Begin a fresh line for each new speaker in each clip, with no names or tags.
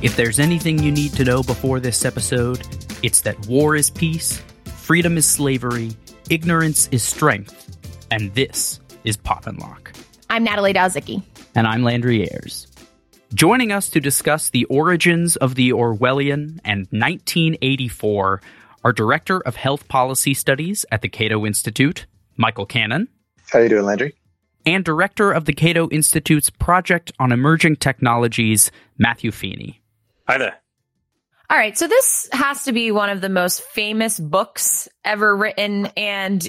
If there's anything you need to know before this episode, it's that war is peace, freedom is slavery, ignorance is strength, and this is Pop and Locke.
I'm Natalie Dowzicki.
And I'm Landry Ayres. Joining us to discuss the origins of the Orwellian and 1984 are Director of Health Policy Studies at the Cato Institute, Michael Cannon.
How you doing, Landry?
And Director of the Cato Institute's Project on Emerging Technologies, Matthew Feeney.
Hi there.
All right, so this has to be one of the most famous books ever written, and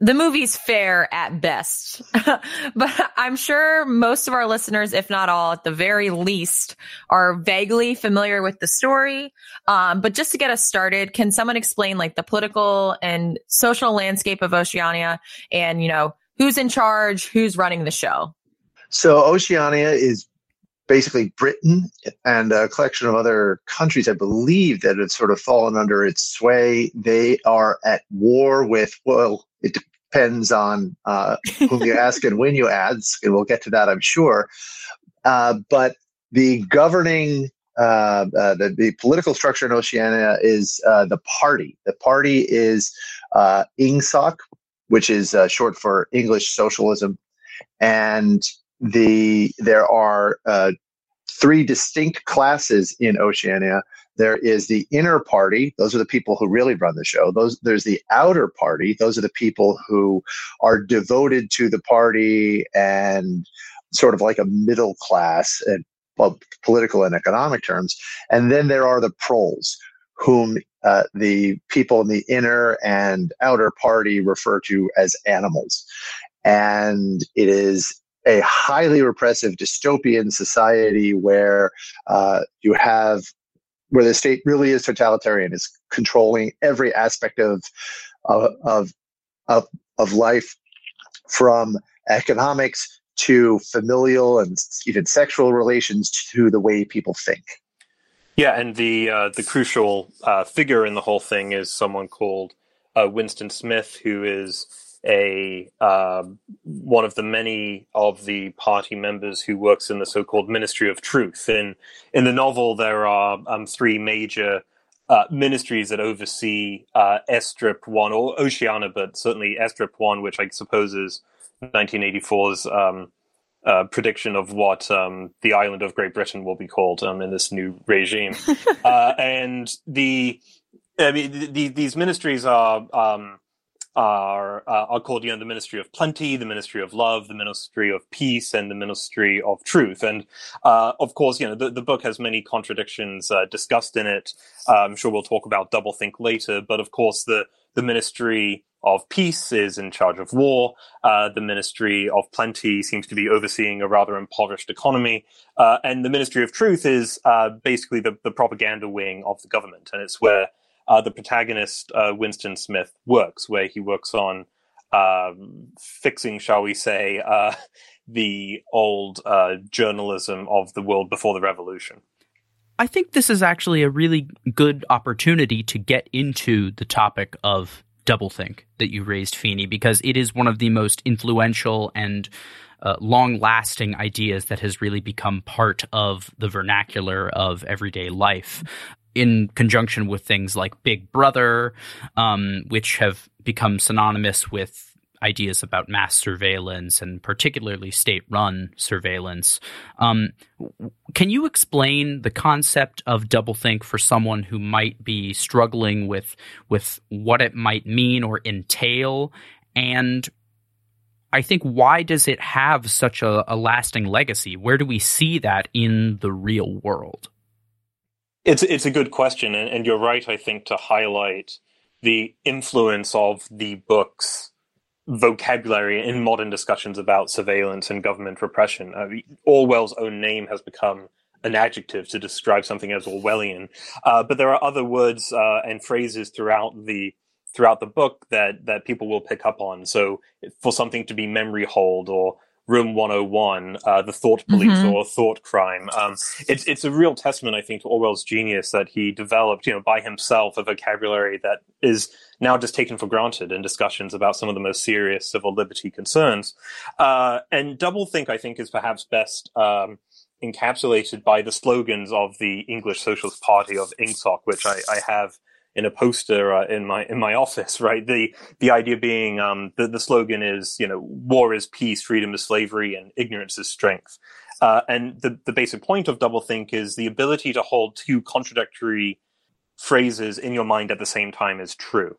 the movie's fair at best. but I'm sure most of our listeners, if not all, at the very least, are vaguely familiar with the story. Um, but just to get us started, can someone explain like the political and social landscape of Oceania and, you know, who's in charge, who's running the show?
So Oceania is basically Britain and a collection of other countries, I believe, that have sort of fallen under its sway. They are at war with, well, it depends on uh, whom you ask and when you ask, and we'll get to that, I'm sure. Uh, but the governing, uh, uh the, the, political structure in Oceania is uh, the party. The party is uh, INGSOC, which is short for English Socialism. And the there are uh, three distinct classes in Oceania. There is the inner party; those are the people who really run the show. Those there's the outer party; those are the people who are devoted to the party and sort of like a middle class and well, political and economic terms. And then there are the proles, whom uh, the people in the inner and outer party refer to as animals. And it is a highly repressive dystopian society where uh, you have where the state really is totalitarian, is controlling every aspect of of of of life, from economics to familial and even sexual relations to the way people think.
Yeah, and the uh, the crucial uh, figure in the whole thing is someone called uh, Winston Smith, who is a uh, one of the many of the party members who works in the so-called Ministry of Truth. In in the novel, there are um, three major uh, ministries that oversee uh, Airstrip One or Oceania, but certainly Airstrip One, which I suppose is 1984's um, uh, prediction of what um, the island of Great Britain will be called um, in this new regime. uh, and the, I mean, the, the, these ministries are um, are uh, are called you know the Ministry of Plenty, the Ministry of Love, the Ministry of Peace, and the Ministry of Truth. And uh, of course, you know the, the book has many contradictions uh, discussed in it. Uh, I'm sure we'll talk about doublethink later, but of course the the Ministry of Peace is in charge of war. Uh, the Ministry of Plenty seems to be overseeing a rather impoverished economy, uh, and the Ministry of Truth is basically the, the propaganda wing of the government, and it's where uh, the protagonist, uh, Winston Smith, works, where he works on um, fixing, shall we say, uh, the old uh, journalism of the world before the revolution.
I think this is actually a really good opportunity to get into the topic of doublethink that you raised, Feeney, because it is one of the most influential and uh, long lasting ideas that has really become part of the vernacular of everyday life in conjunction with things like Big Brother, um, which have become synonymous with ideas about mass surveillance and particularly state run surveillance. Um, can you explain the concept of doublethink for someone who might be struggling with with what it might mean or entail and I think why does it have such a, a lasting legacy? Where do we see that in the real world?
It's it's a good question, and, and you're right. I think to highlight the influence of the book's vocabulary in modern discussions about surveillance and government repression. Uh, Orwell's own name has become an adjective to describe something as Orwellian, uh, but there are other words uh, and phrases throughout the throughout the book that that people will pick up on. So, for something to be memory hole or Room 101, uh, the thought police
Mhm.
or thought crime. Um, it's it's a real testament, I think, to Orwell's genius that he developed, you know, by himself a vocabulary that is now just taken for granted in discussions about some of the most serious civil liberty concerns. Uh, and doublethink, I think, is perhaps best um, encapsulated by the slogans of the English Socialist Party of INGSOC, which I, I have in a poster uh, in my in my office. Right, the the idea being um, the the slogan is you know war is peace, freedom is slavery, and ignorance is strength. Uh, and the the basic point of doublethink is the ability to hold two contradictory phrases in your mind at the same time is true.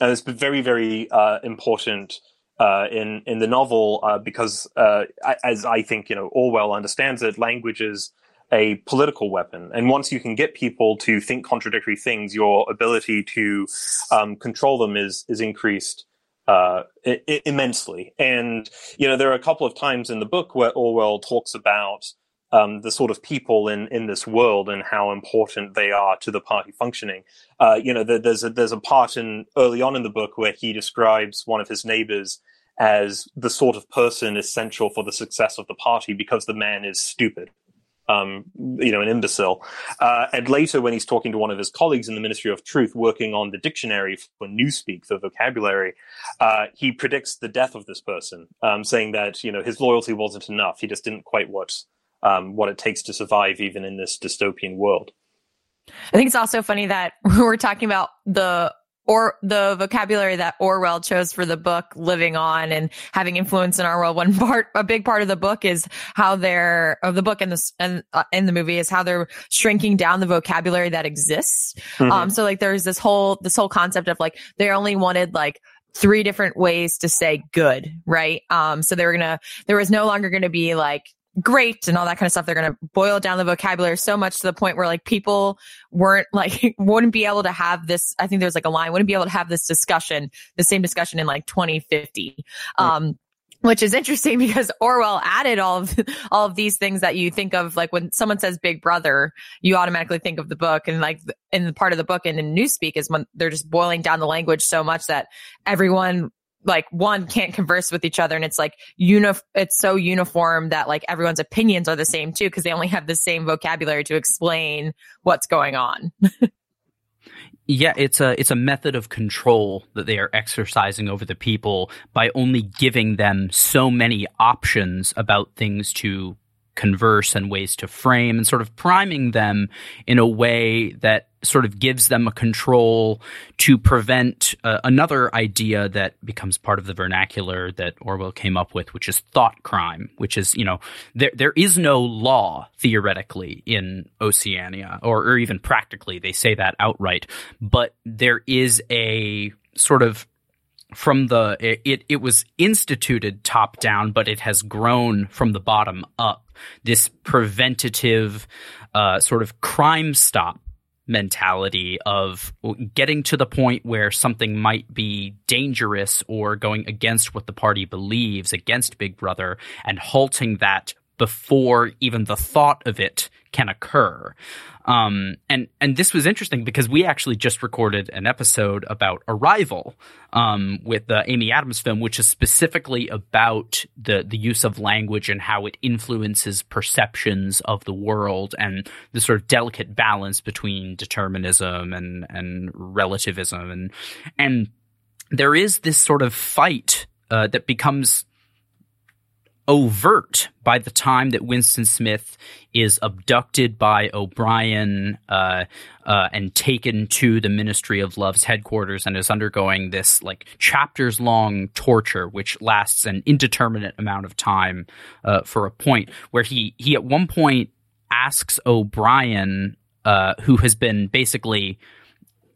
And it's very very uh, important uh, in in the novel uh, because, uh, as I think you know, Orwell understands it, language is a political weapon, and once you can get people to think contradictory things, your ability to um, control them is is increased uh, I- immensely. And you know, there are a couple of times in the book where Orwell talks about um, the sort of people in, in this world and how important they are to the party functioning. Uh, you know, there, there's a, there's a part in early on in the book where he describes one of his neighbors as the sort of person essential for the success of the party because the man is stupid. Um, you know, an imbecile. Uh, and later, when he's talking to one of his colleagues in the Ministry of Truth, working on the dictionary for Newspeak, the vocabulary, uh, he predicts the death of this person, um, saying that you know his loyalty wasn't enough. He just didn't quite what um, what it takes to survive, even in this dystopian world.
I think it's also funny that we're talking about the or the vocabulary that Orwell chose for the book living on and having influence in our world. One part, a big part of the book is how they're of the book and this and uh, in the movie is how they're shrinking down the vocabulary that exists.
Mhm.
Um, so like there's this whole this whole concept of like they only wanted like three different ways to say good, right? Um, so they were gonna there was no longer gonna be like great and all that kind of stuff. They're going to boil down the vocabulary so much to the point where like people weren't like, wouldn't be able to have this. I think there's like a line, wouldn't be able to have this discussion, the same discussion in like 2050. Um, which is interesting because Orwell added all of all of these things that you think of like when someone says Big Brother, you automatically think of the book and like in the part of the book and in Newspeak is when they're just boiling down the language so much that everyone like one can't converse with each other and it's like uni- it's so uniform that like everyone's opinions are the same too because they only have the same vocabulary to explain what's going on.
Yeah, it's a it's a method of control that they are exercising over the people by only giving them so many options about things to converse and ways to frame and sort of priming them in a way that sort of gives them a control to prevent uh, another idea that becomes part of the vernacular that Orwell came up with which is thought crime which is you know there there is no law theoretically in Oceania or or even practically. They say that outright. But there is a sort of from the it it was instituted top down but it has grown from the bottom up. This preventative uh, sort of crime stop mentality of getting to the point where something might be dangerous or going against what the party believes against Big Brother and halting that before even the thought of it can occur. Um, and and this was interesting because we actually just recorded an episode about Arrival um, with the Amy Adams film, which is specifically about the the use of language and how it influences perceptions of the world and the sort of delicate balance between determinism and and relativism and and there is this sort of fight uh, that becomes overt by the time that Winston Smith is abducted by O'Brien uh, uh, and taken to the Ministry of Love's headquarters and is undergoing this like chapters long torture, which lasts an indeterminate amount of time uh, for a point where he he at one point asks O'Brien, uh, who has been basically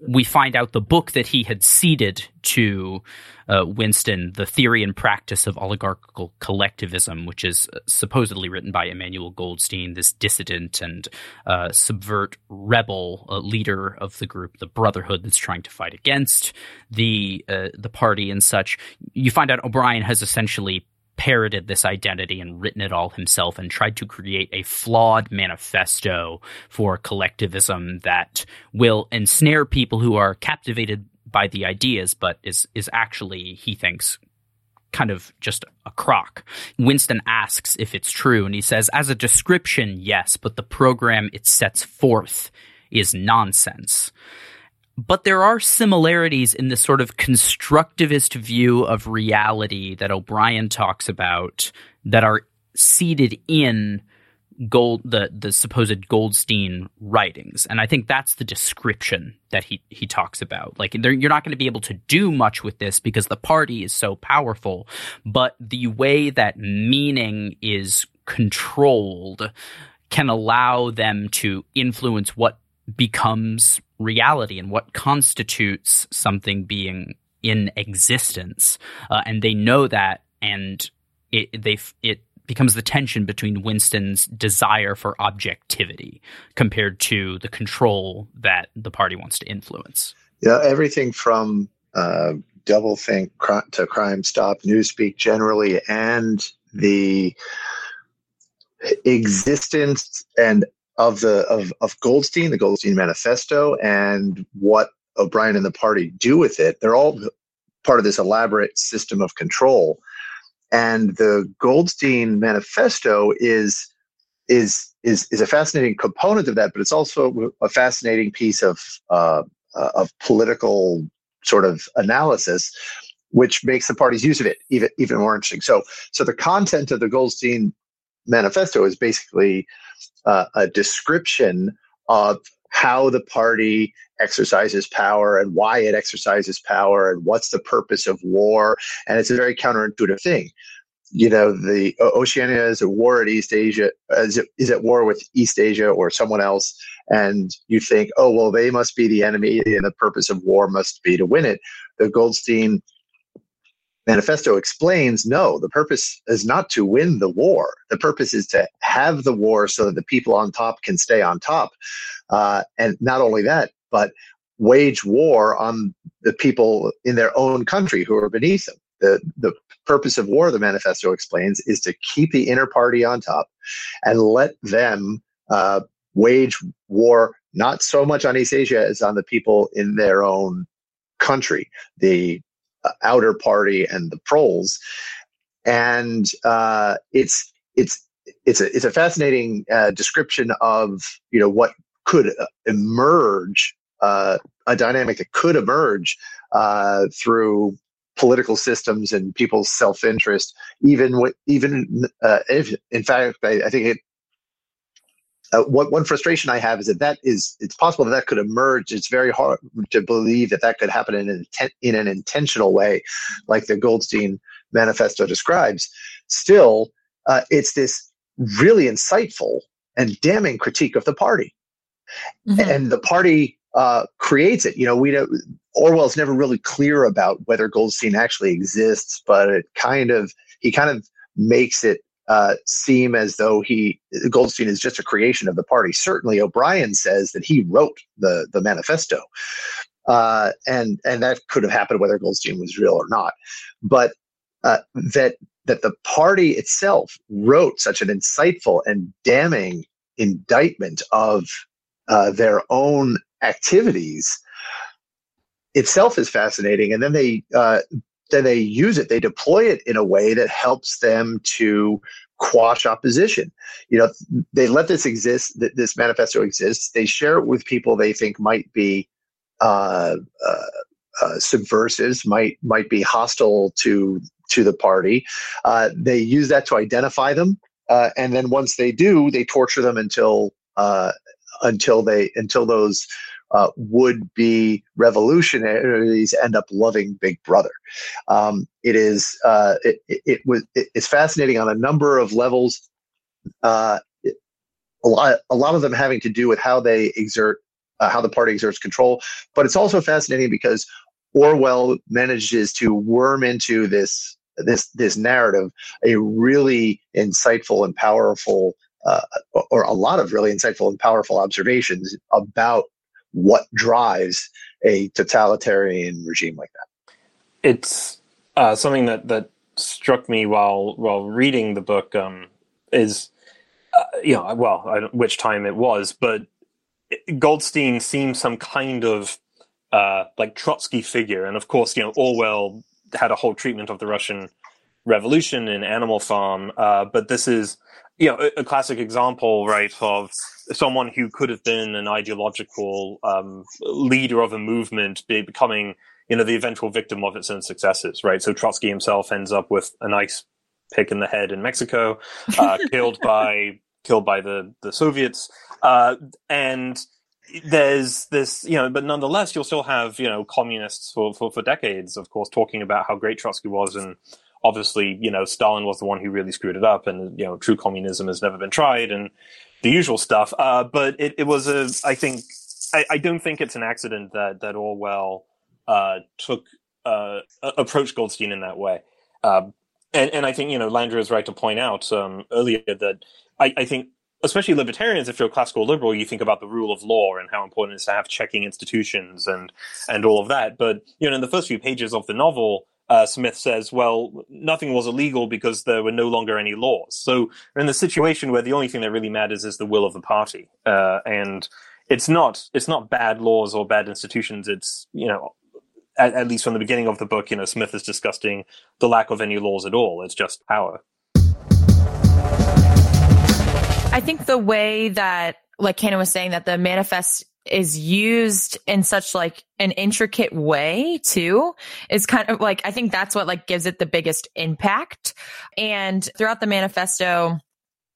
we find out the book that he had ceded to uh, Winston, The Theory and Practice of Oligarchical Collectivism, which is supposedly written by Emmanuel Goldstein, this dissident and uh, subvert rebel uh, leader of the group, the Brotherhood, that's trying to fight against the uh, the party and such. You find out O'Brien has essentially parroted this identity and written it all himself and tried to create a flawed manifesto for collectivism that will ensnare people who are captivated by the ideas but is is actually he thinks kind of just a crock. Winston asks if it's true, and he says, as a description, yes, but the program it sets forth is nonsense. But there are similarities in this sort of constructivist view of reality that O'Brien talks about that are seated in gold the the supposed Goldstein writings, and I think that's the description that he he talks about. Like you're not going to be able to do much with this because the party is so powerful, but the way that meaning is controlled can allow them to influence what becomes reality and what constitutes something being in existence, uh, and they know that, and it they it becomes the tension between Winston's desire for objectivity compared to the control that the party wants to influence.
Yeah, everything from uh, doublethink to crime stop, newspeak generally, and the existence and of the of, of Goldstein, the Goldstein Manifesto, and what O'Brien and the party do with it. They're all part of this elaborate system of control. And the Goldstein Manifesto is is is is a fascinating component of that, but it's also a fascinating piece of uh, uh, of political sort of analysis, which makes the party's use of it even even more interesting. So so the content of the Goldstein Manifesto is basically uh, a description of how the party exercises power and why it exercises power and what's the purpose of war. And it's a very counterintuitive thing. You know, the Oceania is at war at East Asia, is, is at war with East Asia or someone else. And you think, oh, well, they must be the enemy and the purpose of war must be to win it. The Goldstein manifesto explains no, the purpose is not to win the war. The purpose is to have the war so that the people on top can stay on top. Uh, and not only that, but wage war on the people in their own country who are beneath them. The, the purpose of war, the manifesto explains, is to keep the inner party on top and let them uh, wage war not so much on East Asia as on the people in their own country. The outer party and the proles, and uh, it's it's it's a it's a fascinating uh, description of you know what could uh, emerge uh, a dynamic that could emerge uh, through political systems and people's self interest. Even even uh, if, in fact, I, I think it uh, what one frustration I have is that that is it's possible that that could emerge. It's very hard to believe that that could happen in an in an intentional way, like the Goldstein Manifesto describes. Still, uh, it's this really insightful and damning critique of the party, mm-hmm. and the party uh, creates it. You know, we don't. Orwell's never really clear about whether Goldstein actually exists, but it kind of he kind of makes it uh, seem as though he Goldstein is just a creation of the party. Certainly, O'Brien says that he wrote the the manifesto, uh, and and that could have happened whether Goldstein was real or not. But uh, that that the party itself wrote such an insightful and damning indictment of uh, their own activities itself is fascinating. And then they uh, then they use it, they deploy it in a way that helps them to quash opposition. You know, they let this exist, that this manifesto exists. They share it with people they think might be uh, uh, uh, subversives, might might be hostile to to the party. Uh, they use that to identify them, uh, and then once they do, they torture them until uh, until they until those uh, would be revolutionaries end up loving Big Brother. Um, it is uh, it, it, it, was it's fascinating on a number of levels. Uh, it, a lot a lot of them having to do with how they exert uh, how the party exerts control, but it's also fascinating because Orwell manages to worm into this this this narrative a really insightful and powerful uh, or a lot of really insightful and powerful observations about what drives a totalitarian regime like that.
It's uh, something that that struck me while while reading the book um, is uh, you know well I don't which time it was, but Goldstein seems some kind of uh, like Trotsky figure, and of course you know Orwell had a whole treatment of the Russian Revolution in Animal Farm. Uh, but this is, you know, a, a, classic example, right, of someone who could have been an ideological um, leader of a movement becoming, you know, the eventual victim of its own successes, right? So Trotsky himself ends up with a nice pick in the head in Mexico, uh, killed by killed by the the Soviets, uh, and there's this, you know, but nonetheless, you'll still have, you know, communists for, for, for decades, of course, talking about how great Trotsky was. And obviously, you know, Stalin was the one who really screwed it up. And, you know, true communism has never been tried and the usual stuff. Uh, but it, it was a, I think, I, I don't think it's an accident that, that Orwell, uh, took, uh, approached Goldstein in that way. Um, and, and I think, you know, Landry is right to point out, um, earlier that I, I think especially libertarians, if you're a classical liberal, you think about the rule of law and how important it is to have checking institutions and and all of that. But you know, in the first few pages of the novel, uh, Smith says, "Well, nothing was illegal because there were no longer any laws." So in the situation where the only thing that really matters is the will of the party, uh, and it's not it's not bad laws or bad institutions. It's you know. At, at least from the beginning of the book, you know, Smith is discussing the lack of any laws at all. It's just power.
I think the way that, like Cannon was saying, that the manifest is used in such like an intricate way too is kind of like I think that's what like gives it the biggest impact. And throughout the manifesto,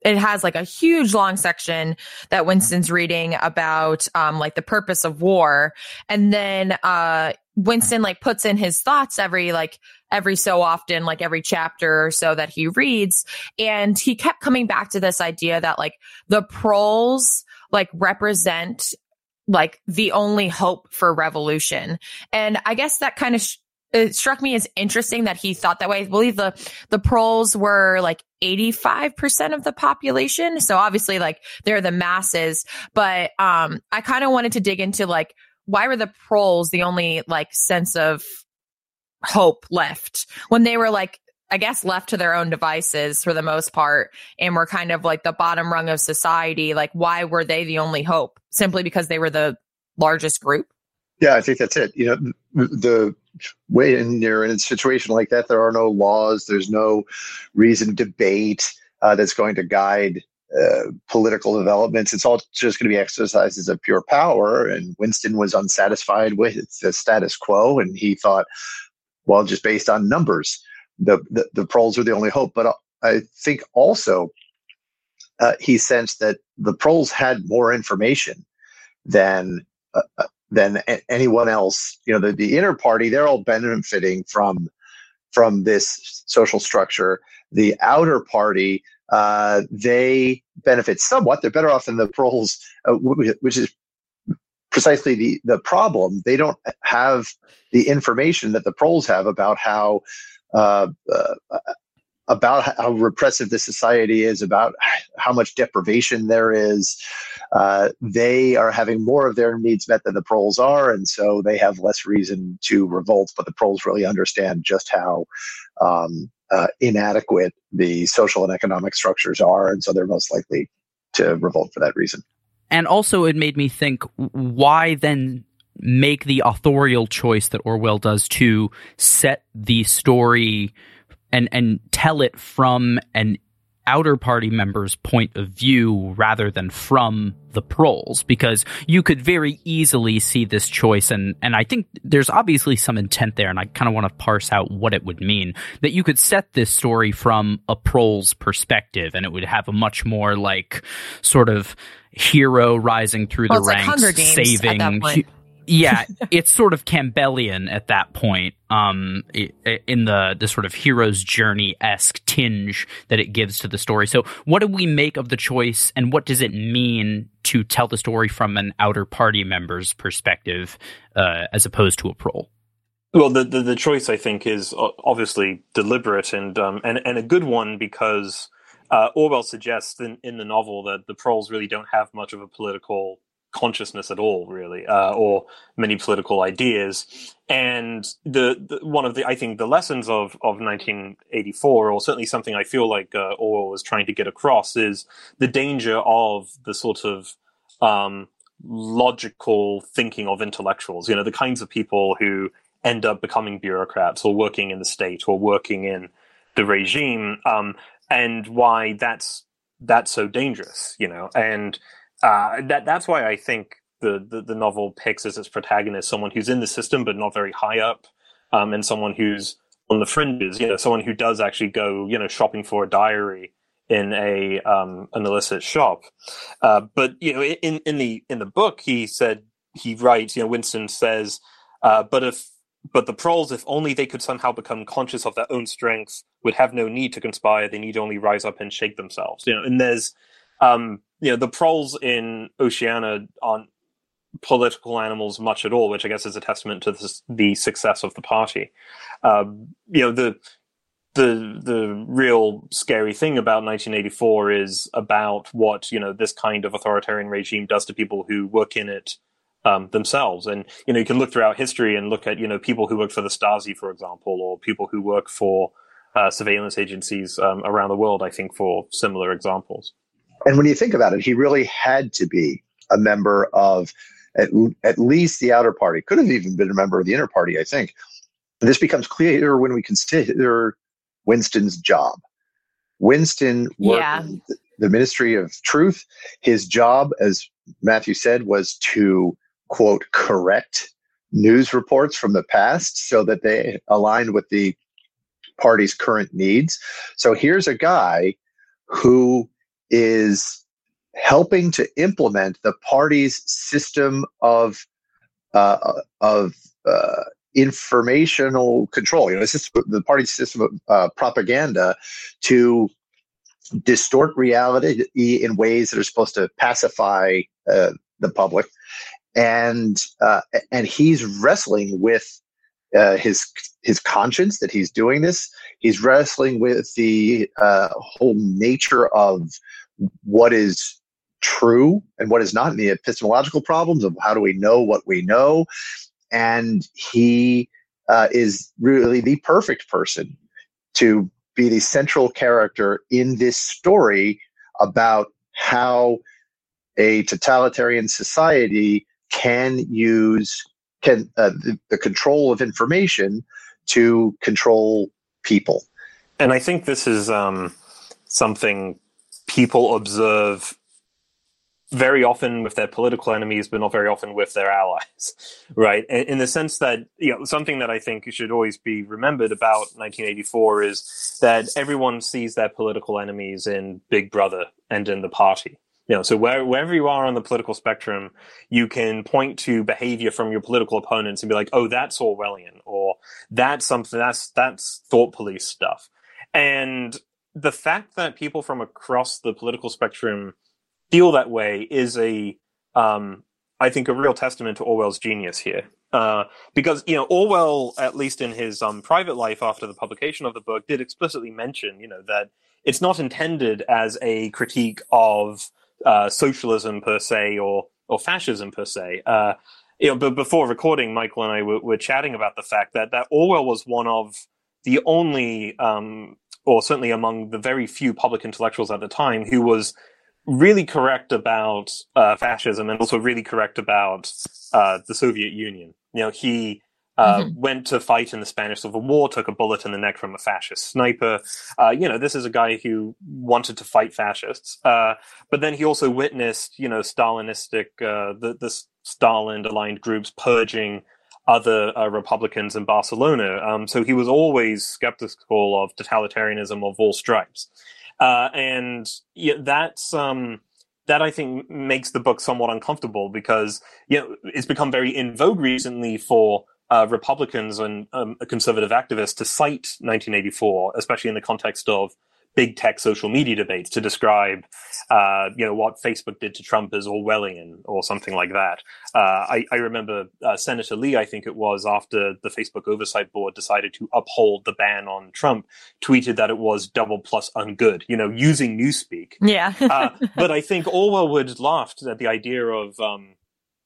it has like a huge long section that Winston's reading about um like the purpose of war. And then uh Winston like puts in his thoughts every like every so often, like every chapter or so that he reads. And he kept coming back to this idea that like the proles like represent like the only hope for revolution. And I guess that kind of sh- it struck me as interesting that he thought that way. I believe the the proles were like 85% of the population. So obviously like they're the masses, but um I kind of wanted to dig into like why were the proles the only like sense of hope left when they were like I guess left to their own devices for the most part and were kind of like the bottom rung of society. Like, why were they the only hope? Simply because they were the largest group?
Yeah, I think that's it. You know, the way in you're in a situation like that, there are no laws, there's no reason debate uh, that's going to guide uh, political developments. It's all just going to be exercises of pure power. And Winston was unsatisfied with the status quo, and he thought, well, just based on numbers, the the, the proles are the only hope. But I think also uh, he sensed that the proles had more information than uh, uh than a- anyone else. You know, the, the inner party they're all benefiting from from this social structure. The outer party uh, they benefit somewhat. They're better off than the proles, uh, which is precisely the, the problem. They don't have the information that the proles have about how uh, uh, about how repressive the society is, about how much deprivation there is. Uh, they are having more of their needs met than the proles are, and so they have less reason to revolt. But the proles really understand just how um, uh, inadequate the social and economic structures are, and so they're most likely to revolt for that reason.
And also, it made me think why then make the authorial choice that Orwell does to set the story and and tell it from an outer party member's point of view rather than from the proles because you could very easily see this choice. And and I think there's obviously some intent there and I kind of want to parse out what it would mean that you could set this story from a prole's perspective and it would have a much more like sort of hero rising through well, the ranks
like
saving yeah, it's sort of Campbellian at that point, um, in the the sort of hero's journey esque tinge that it gives to the story. So, what do we make of the choice, and what does it mean to tell the story from an outer party member's perspective, uh, as opposed to a prole?
Well, the, the, the choice I think is obviously deliberate and um, and and a good one because uh, Orwell suggests in, in the novel that the proles really don't have much of a political consciousness at all, really, uh, or many political ideas. And the, the, one of the I think the lessons of of 1984, or certainly something I feel like uh, Orwell was trying to get across, is the danger of the sort of um, logical thinking of intellectuals. You know, the kinds of people who end up becoming bureaucrats or working in the state or working in the regime, um, and why that's that's so dangerous, you know, and uh, that that's why I think the, the, the novel picks as its protagonist someone who's in the system but not very high up, um, and someone who's on the fringes, you know, someone who does actually go, you know, shopping for a diary in a um, an illicit shop. Uh, but you know, in in the in the book, he said he writes, you know, Winston says, uh, but if but the proles, if only they could somehow become conscious of their own strength, would have no need to conspire. They need only rise up and shake themselves. You know, and there's, um, you know, the proles in Oceania aren't political animals much at all, which I guess is a testament to the, the success of the party. Um, you know, the the the real scary thing about 1984 is about what you know this kind of authoritarian regime does to people who work in it um, themselves. And you know, you can look throughout history and look at you know people who work for the Stasi, for example, or people who work for uh, surveillance agencies um, around the world. I think for similar examples.
And when you think about it, he really had to be a member of at, at least the outer party. Could have even been a member of the inner party. I think this becomes clear when we consider Winston's job. Winston worked yeah. in the Ministry of Truth. His job, as Matthew said, was to quote, correct news reports from the past so that they aligned with the party's current needs. So here's a guy who is helping to implement the party's system of uh, of uh, informational control. You know, this the party's system of uh, propaganda to distort reality in ways that are supposed to pacify uh, the public and uh, and he's wrestling with uh, his his conscience that he's doing this. He's wrestling with the whole nature of what is true and what is not, and the epistemological problems of how do we know what we know. And he uh, is really the perfect person to be the central character in this story about how a totalitarian society can use can uh, the, the control of information to control people.
And I think this is um, something people observe very often with their political enemies, but not very often with their allies, right? In the sense that, you know, something that I think should always be remembered about 1984 is that everyone sees their political enemies in Big Brother and in the party, you know, so where, wherever you are on the political spectrum, you can point to behavior from your political opponents and be like, "Oh, that's Orwellian," or "That's something that's that's thought police stuff." And the fact that people from across the political spectrum feel that way is a, um, I think, a real testament to Orwell's genius here. Uh, because you know Orwell, at least in his um, private life after the publication of the book, did explicitly mention, you know, that it's not intended as a critique of uh, socialism per se or or fascism per se. Uh, you know, but before recording, Michael and I were, were, chatting about the fact that that Orwell was one of the only, um, or certainly among the very few public intellectuals at the time, who was really correct about uh, fascism and also really correct about uh, the Soviet Union. You know, he uh, mm-hmm. went to fight in the Spanish Civil War, took a bullet in the neck from a fascist sniper. Uh, you know, this is a guy who wanted to fight fascists, uh, but then he also witnessed, you know, Stalinistic, uh, the, the Stalin-aligned groups purging other uh, Republicans in Barcelona. Um, so he was always skeptical of totalitarianism of all stripes, and yeah, that's. Um, that I think makes the book somewhat uncomfortable because you know it's become very in vogue recently for uh, Republicans and um, conservative activists to cite 1984, especially in the context of big tech social media debates to describe, uh, you know, what Facebook did to Trump as Orwellian or something like that. Uh, I, I, remember uh, Senator Lee, I think it was, after the Facebook Oversight Board decided to uphold the ban on Trump, tweeted that it was double plus ungood, you know, using newspeak.
Yeah.
Uh, but I think Orwell would laughed at the idea of, um,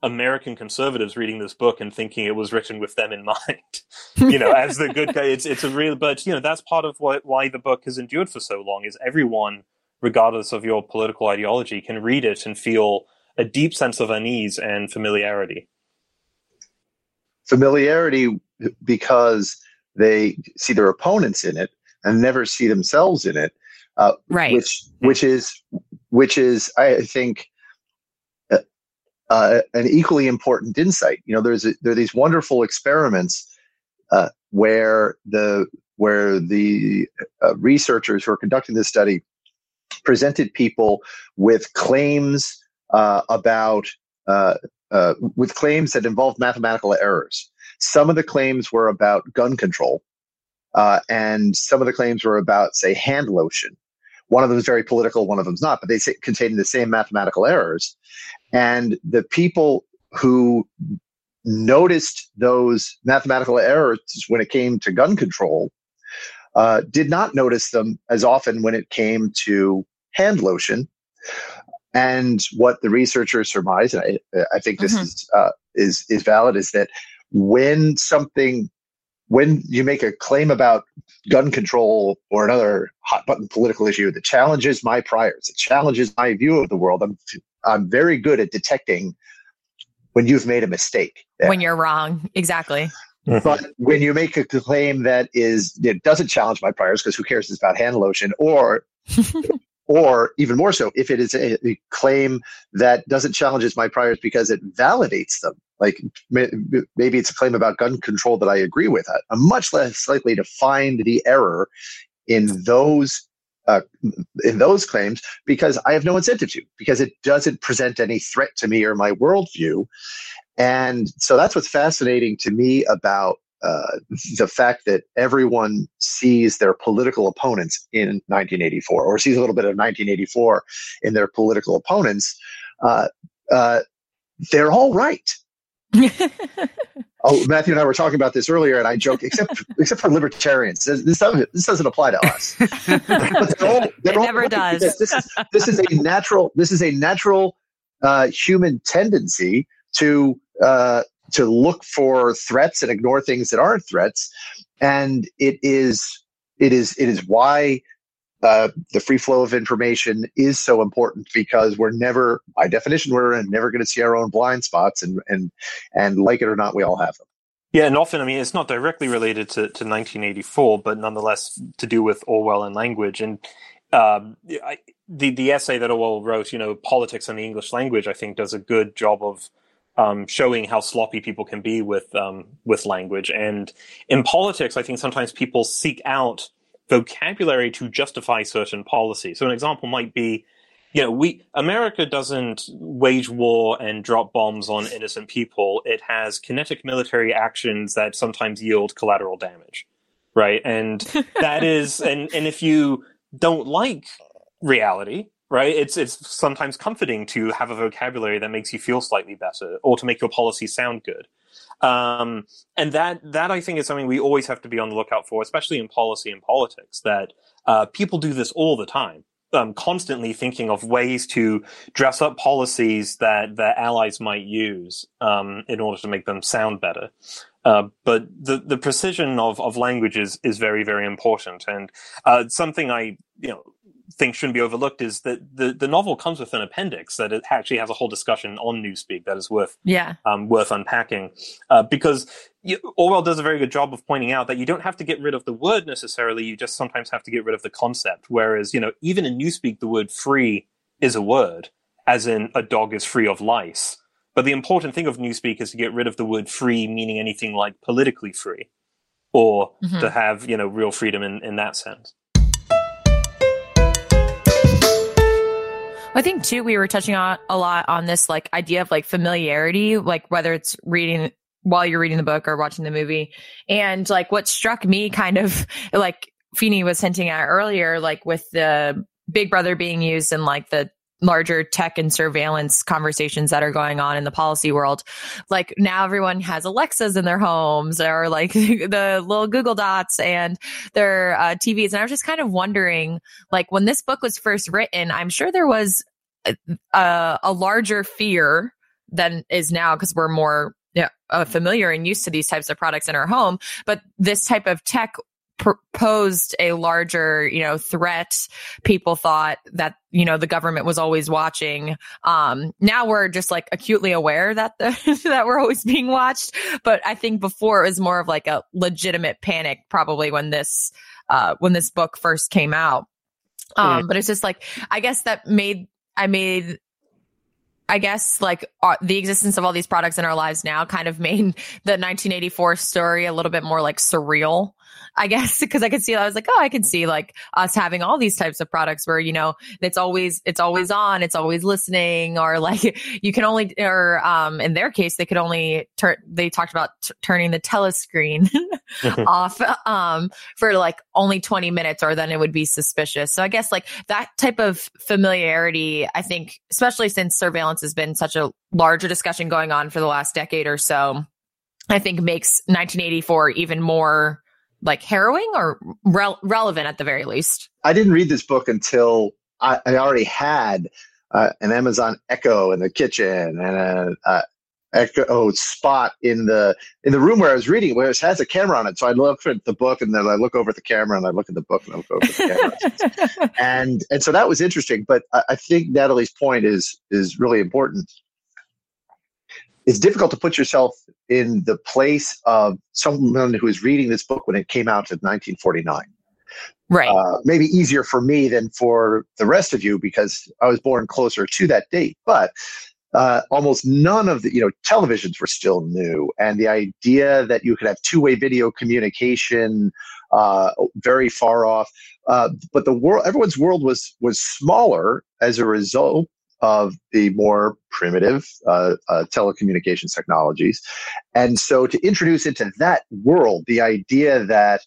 American conservatives reading this book and thinking it was written with them in mind. you know, as the good guy, it's it's a real. But you know, that's part of what why the book has endured for so long. Is everyone, regardless of your political ideology, can read it and feel a deep sense of unease and familiarity.
Familiarity because they see their opponents in it. and never see themselves in it. Uh,
right.
Which which is which is I think uh, an equally important insight. You know, there's a, there are these wonderful experiments uh, where the where the uh, researchers who are conducting this study presented people with claims uh, about uh, with claims that involved mathematical errors. Some of the claims were about gun control, and some of the claims were about, say, hand lotion. One of them is very political, one of them's not, but they say, contain the same mathematical errors. And the people who noticed those mathematical errors when it came to gun control uh, did not notice them as often when it came to hand lotion. And what the researchers surmise, and I, I think this mm-hmm. is uh, is is valid, is that when something when you make a claim about gun control or another hot button political issue that challenges my priors, it challenges my view of the world, I'm I'm very good at detecting when you've made a mistake.
There. When you're wrong, exactly.
Mm-hmm. But when you make a claim that is it doesn't challenge my priors because who cares? It's about hand lotion, or or even more so, if it is a, a, claim that doesn't challenge my priors because it validates them. Like maybe it's a claim about gun control that I agree with. I'm much less likely to find the error in those uh, in those claims because I have no incentive to, because it doesn't present any threat to me or my worldview. And so that's what's fascinating to me about uh, the fact that everyone sees their political opponents in 1984 or sees a little bit of 1984 in their political opponents. Uh, uh, they're all right. oh, Matthew and I were talking about this earlier, and I joke, except except for libertarians, this doesn't this doesn't apply to us.
but they're all, they're it never right. does.
This is, this is a natural this is a natural uh, human tendency to uh, to look for threats and ignore things that aren't threats, and it is it is it is why uh, the free flow of information is so important because we're never, by definition, we're never going to see our own blind spots, and and and like it or not, we all have them.
Yeah, and often, I mean, it's not directly related to, to 1984, but nonetheless to do with Orwell and language. And um, I, the the essay that Orwell wrote, you know, politics and the English language, I think, does a good job of um, showing how sloppy people can be with um, with language. And in politics, I think sometimes people seek out vocabulary to justify certain policies. So an example might be, you know, we America doesn't wage war and drop bombs on innocent people. It has kinetic military actions that sometimes yield collateral damage, right? And that is, and and if you don't like reality, right? It's it's sometimes comforting to have a vocabulary that makes you feel slightly better, or to make your policy sound good. Um, and that that I think is something we always have to be on the lookout for, especially in policy and politics. That uh, people do this all the time, um, constantly thinking of ways to dress up policies that their allies might use um, in order to make them sound better. Uh, but the the precision of of language is is very very important, and uh, something I you know think shouldn't be overlooked is that the, the novel comes with an appendix that it actually has a whole discussion on newspeak that is worth
yeah.
um, worth unpacking. Uh, because you, Orwell does a very good job of pointing out that you don't have to get rid of the word necessarily you just sometimes have to get rid of the concept. Whereas you know even in newspeak the word free is a word as in a dog is free of lice. But the important thing of newspeak is to get rid of the word free meaning anything like politically free or mm-hmm. to have you know real freedom in, in that sense
I think too, we were touching on a lot on this like idea of like familiarity, like whether it's reading while you're reading the book or watching the movie. And like what struck me kind of like Feeney was hinting at earlier, like with the Big Brother being used in like the larger tech and surveillance conversations that are going on in the policy world. Like now everyone has Alexas in their homes or like the little Google Dots and their uh, TVs. And I was just kind of wondering, like when this book was first written, I'm sure there was a, a, a larger fear than is now because we're more yeah, uh, familiar and used to these types of products in our home. But this type of tech posed a larger, you know, threat. People thought that, you know, the government was always watching. Um, now we're just like acutely aware that the, that we're always being watched. But I think before it was more of like a legitimate panic, probably when this, uh, when this book first came out. Um, but it's just like, I guess that made, I made I guess like uh, the existence of all these products in our lives now kind of made the 1984 story a little bit more like surreal. I guess because I could see, I was like, oh, I can see like us having all these types of products where, you know, it's always, it's always on, it's always listening, or like you can only, or, um, in their case, they could only turn, they talked about t- turning the telescreen off, um, for like only 20 minutes or then it would be suspicious. So I guess like that type of familiarity, I think, especially since surveillance has been such a larger discussion going on for the last decade or so, I think makes 1984 even more like harrowing or re- relevant at the very least?
I didn't read this book until I, I already had uh, an Amazon Echo in the kitchen and a, a Echo spot in the in the room where I was reading, where it has a camera on it. So I look at the book and then I look over at the camera and I look at the book and I look over at the camera. and and so that was interesting. But I, I think Natalie's point is is really important it's difficult to put yourself in the place of someone who is reading this book when it came out in 1949.
Right.
Uh, maybe easier for me than for the rest of you because I was born closer to that date. But uh, almost none of the, you know, televisions were still new. And the idea that you could have two way video communication, uh, very far off. Uh, but the world, everyone's world was was smaller as a result of the more primitive uh, uh, telecommunications technologies. And so to introduce into that world the idea that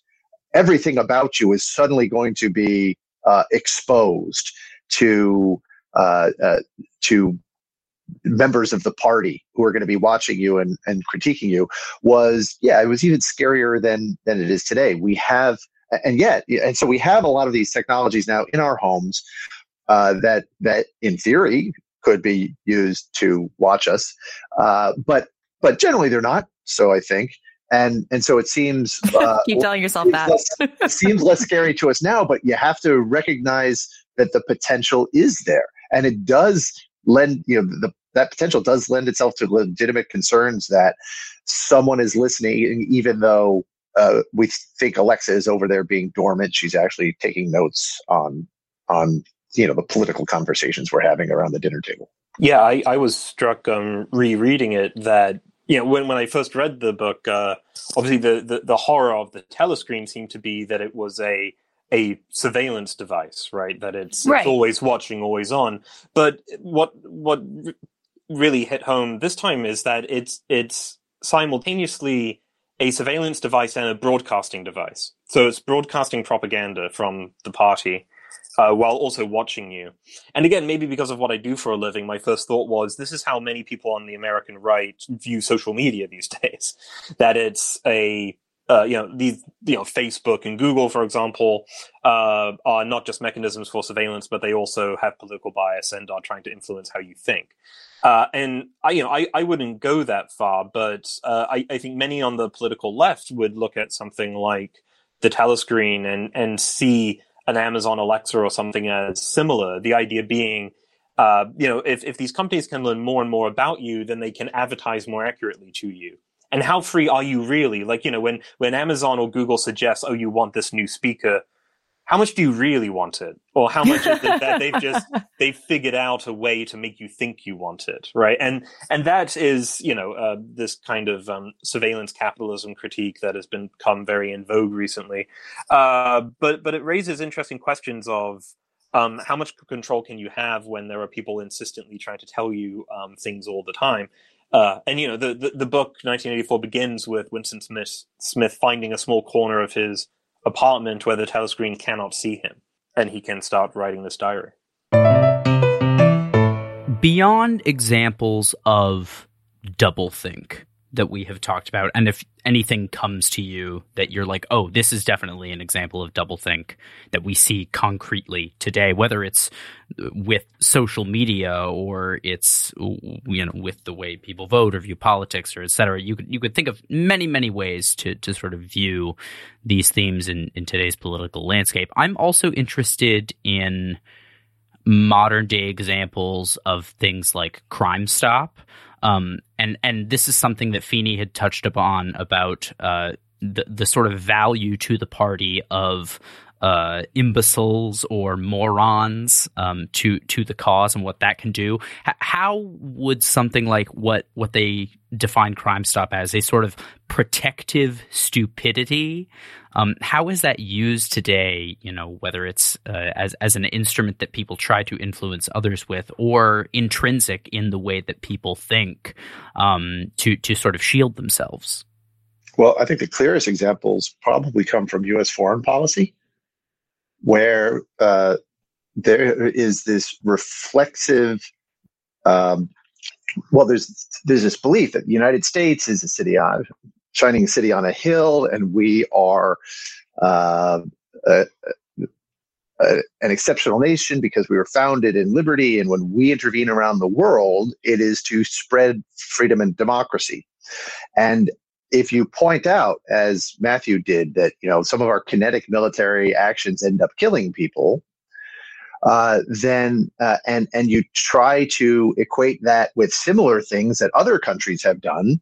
everything about you is suddenly going to be uh, exposed to uh, uh, to members of the party who are going to be watching you and, and critiquing you was yeah it was even scarier than than it is today we have and yet and so we have a lot of these technologies now in our homes uh, that that in theory could be used to watch us, uh, but but generally they're not. So I think, and and so it seems
uh, keep telling yourself that
less, seems less scary to us now. But you have to recognize that the potential is there, and it does lend you know the that potential does lend itself to legitimate concerns that someone is listening, even though uh, we think Alexa is over there being dormant. She's actually taking notes on on you know the political conversations we're having around the dinner table.
Yeah, I, I was struck um, rereading it that you know when, when I first read the book, uh, obviously the, the the horror of the telescreen seemed to be that it was a a surveillance device, right? That it's, right. it's always watching, always on. But what what really hit home this time is that it's it's simultaneously a surveillance device and a broadcasting device. So it's broadcasting propaganda from the party uh, while also watching you. And again, maybe because of what I do for a living, my first thought was this is how many people on the American right view social media these days. that it's a uh, you know these you know Facebook and Google, for example, uh, are not just mechanisms for surveillance, but they also have political bias and are trying to influence how you think. Uh, and I, you know, I, I wouldn't go that far, but uh, I, I think many on the political left would look at something like the telescreen and and see an Amazon Alexa or something as similar. The idea being, uh, you know, if, if these companies can learn more and more about you, then they can advertise more accurately to you. And how free are you really? Like, you know, when, when Amazon or Google suggests, oh, you want this new speaker, how much do you really want it? Or how much is it that they've just they've figured out a way to make you think you want it right? And and that is you know uh, this kind of um, surveillance capitalism critique that has become very in vogue recently. Uh, but but it raises interesting questions of um, how much control can you have when there are people insistently trying to tell you um, things all the time? Uh, and you know the, the, the book 1984 begins with Winston Smith Smith finding a small corner of his apartment where the telescreen cannot see him, and he can start writing this diary.
Beyond examples of doublethink, that we have talked about. And if anything comes to you that you're like oh this is definitely an example of doublethink that we see concretely today whether it's with social media or it's you know with the way people vote or view politics or etc you could you could think of many many ways to to sort of view these themes in in today's political landscape. I'm also interested in modern day examples of things like crime stop um, and and this is something that Feeney had touched upon about uh, the the sort of value to the party of uh, imbeciles or morons um, to to the cause and what that can do. H- how would something like what what they define Crime Stop as a sort of protective stupidity? Um, how is that used today? You know, whether it's uh, as as an instrument that people try to influence others with, or intrinsic in the way that people think um, to to sort of shield themselves.
Well, I think the clearest examples probably come from U.S. foreign policy where uh, there is this reflexive um, well there's there's this belief that the united states is a city on shining city on a hill and we are uh, an exceptional nation because we were founded in liberty and when we intervene around the world it is to spread freedom and democracy. And if you point out, as Matthew did, that you know some of our kinetic military actions end up killing people, uh, then uh, and and you try to equate that with similar things that other countries have done,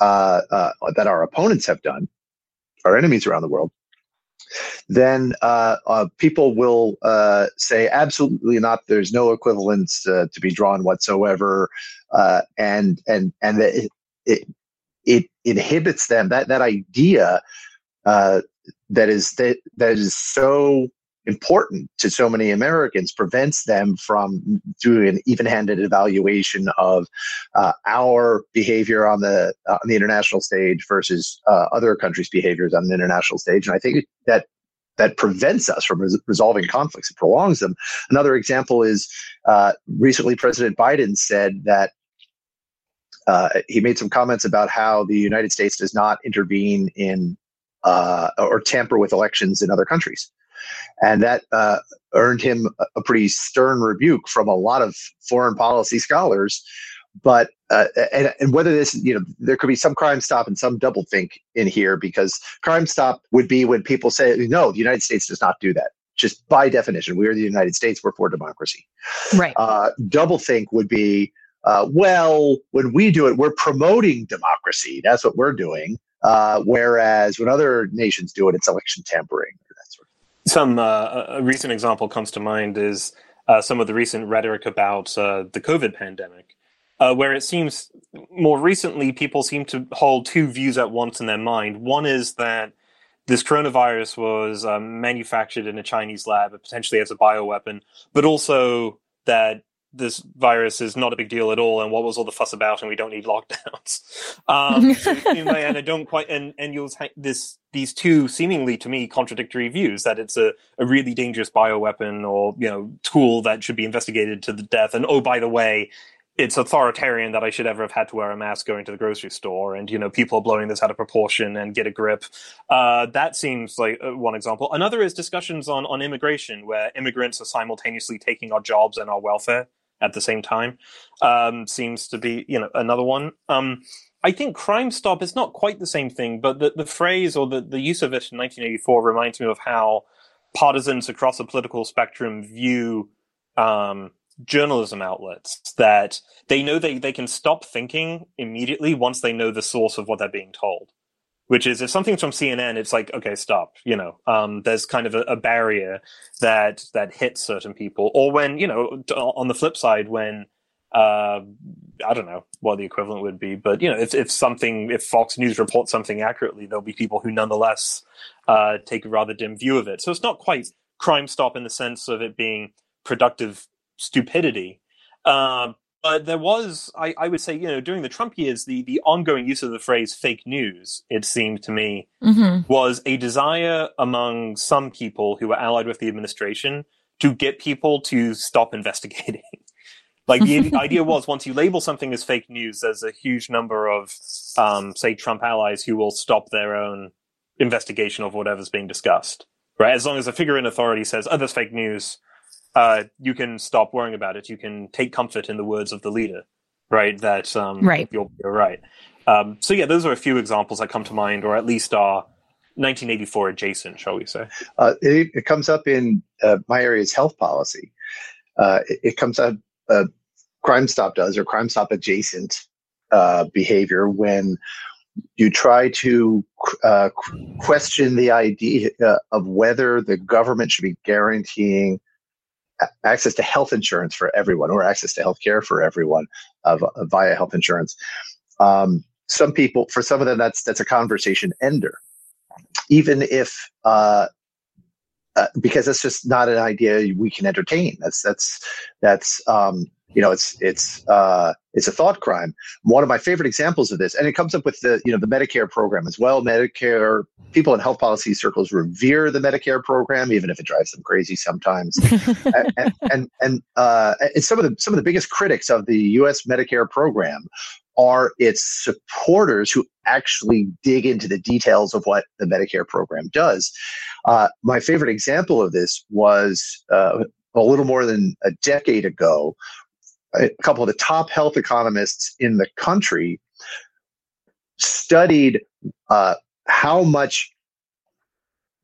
uh, uh that our opponents have done, our enemies around the world, then uh, uh, people will say absolutely not. There's no equivalence to be drawn whatsoever, and and and that it, it it inhibits them that that idea uh, that is that that is so important to so many Americans prevents them from doing an even-handed evaluation of uh, our behavior on the uh, on the international stage versus uh, other countries' behaviors on the international stage. And I think that that prevents us from res- resolving conflicts. It prolongs them. Another example is uh, recently President Biden said that uh, he made some comments about how the United States does not intervene in uh, or tamper with elections in other countries. And that uh, earned him a pretty stern rebuke from a lot of foreign policy scholars. But uh, and, and whether this, you know, there could be some crime stop and some double think in here because crime stop would be when people say, no, the United States does not do that just by definition. We are the United States. We're for democracy.
Right.
Uh, double think would be uh, well, when we do it, we're promoting democracy. That's what we're doing. Uh, whereas when other nations do it, it's election tampering. or that Sort
of thing. some uh, a recent example comes to mind is uh, some of the recent rhetoric about uh, the COVID pandemic, uh, where it seems more recently people seem to hold two views at once in their mind. One is that this coronavirus was um, manufactured in a Chinese lab, potentially as a bioweapon, but also that this virus is not a big deal at all, and what was all the fuss about, and we don't need lockdowns. Um, so and I don't quite, and and you'll this these two seemingly to me contradictory views that it's a, a really dangerous bioweapon or you know tool that should be investigated to the death, and oh by the way, it's authoritarian that I should ever have had to wear a mask going to the grocery store, and you know people are blowing this out of proportion and get a grip. Uh, that seems like uh, one example. Another is discussions on on immigration, where immigrants are simultaneously taking our jobs and our welfare at the same time um, seems to be you know another one. Um, I think Crime Stop is not quite the same thing, but the, the phrase or the, the use of it in 1984 reminds me of how partisans across the political spectrum view um, journalism outlets that they know they, they can stop thinking immediately once they know the source of what they're being told which is if something's from CNN, it's like, okay, stop. You know, um, there's kind of a, a, barrier that that hits certain people. Or when, you know, on the flip side, when uh, I don't know what the equivalent would be, but you know, if if something, if Fox News reports something accurately, there'll be people who nonetheless uh, take a rather dim view of it. So it's not quite Crime Stop in the sense of it being productive stupidity. Uh, but there was, I, I, would say, you know, during the Trump years, the, the ongoing use of the phrase fake news, it seemed to me, mm-hmm. was a desire among some people who were allied with the administration to get people to stop investigating. like the idea was once you label something as fake news, there's a huge number of, um, say, Trump allies who will stop their own investigation of whatever's being discussed. Right? As long as a figure in authority says, oh, that's fake news, uh, you can stop worrying about it. You can take comfort in the words of the leader, right? That um,
right.
You're, you're right. Um, so yeah, those are a few examples that come to mind, or at least are 1984 adjacent, shall we say?
Uh, it, it, comes up in uh, my area's health policy. Uh, it, it, comes up. Uh, Crime Stop does, or Crime Stop adjacent uh, behavior when you try to uh, question the idea uh, of whether the government should be guaranteeing access to health insurance for everyone or access to health care for everyone uh, via health insurance. Um, some people, for some of them, that's that's a conversation ender. Even if uh, uh, because that's just not an idea we can entertain. That's that's that's um, you know it's it's uh, it's a thought crime. One of my favorite examples of this, and it comes up with the you know the Medicare program as well. Medicare people in health policy circles revere the Medicare program, even if it drives them crazy sometimes. and and and, uh, and some of the some of the biggest critics of the U.S. Medicare program are its supporters who actually dig into the details of what the Medicare program does. Uh, my favorite example of this was uh, a little more than a decade ago. A couple of the top health economists in the country studied uh, how much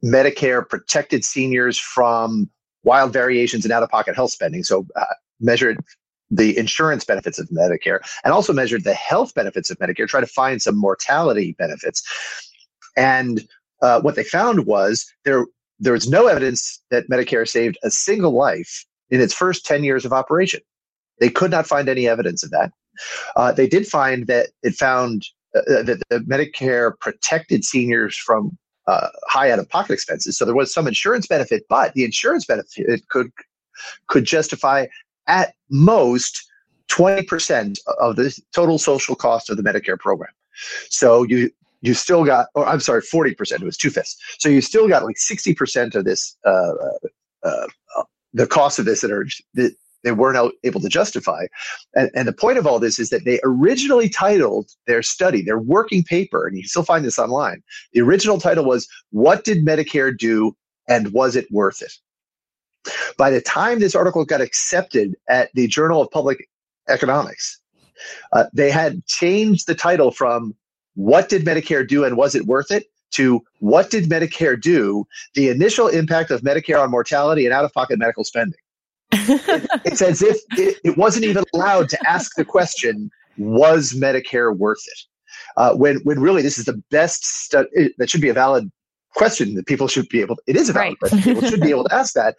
Medicare protected seniors from wild variations in out of pocket health spending. So, uh, measured the insurance benefits of Medicare and also measured the health benefits of Medicare, try to find some mortality benefits. And uh, what they found was there there was no evidence that Medicare saved a single life in its first 10 years of operation. They could not find any evidence of that. Uh, they did find that it found uh, uh that the Medicare protected seniors from uh, high out of pocket expenses. So there was some insurance benefit, but the insurance benefit could could justify at most 20% of the total social cost of the Medicare program. So you you still got, or I'm sorry, 40%, it was two fifths. So you still got like 60% of this, uh, uh, uh, the cost of this that are, that they weren't able to justify. And, and the point of all this is that they originally titled their study, their working paper, and you can still find this online. The original title was, What Did Medicare Do and Was It Worth It? By the time this article got accepted at the Journal of Public Economics, uh, they had changed the title from What Did Medicare Do and Was It Worth It? to What Did Medicare Do? The Initial Impact of Medicare on Mortality and Out of Pocket Medical Spending. It, it's as if it, it, wasn't even allowed to ask the question, Was Medicare worth it? Uh, when, when really this is the best study that should be a valid question that people should be able to, it is a valid right. question people should be able to ask that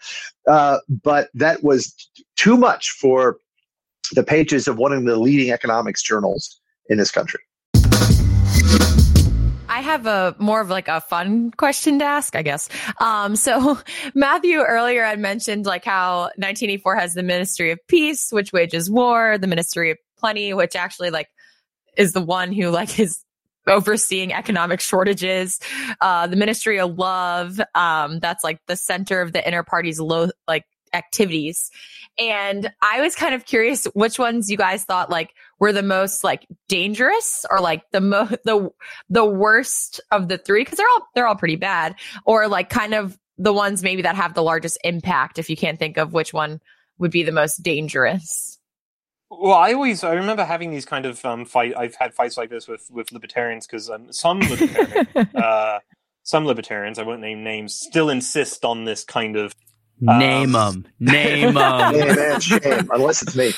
uh, but that was too much for the pages of one of the leading economics journals in this country
I have a more of like a fun question to ask, I guess. Um, so Matthew earlier had mentioned like how 1984 has the Ministry of Peace, which wages war, the Ministry of Plenty, which actually like is the one who like is overseeing economic shortages. Uh, the Ministry of Love, um, that's like the center of the inner party's low, like activities. And I was kind of curious which ones you guys thought like were the most like dangerous or like the mo the the worst of the three because they're all they're all pretty bad or like kind of the ones maybe that have the largest impact if you can't think of which one would be the most dangerous.
Well, I always I remember having these kind of um, fight. I've had fights like this with with libertarians because um, some libertarians, uh, some libertarians, I won't name names, still insist on this kind of
um, name them, name them.
shame, unless it's me.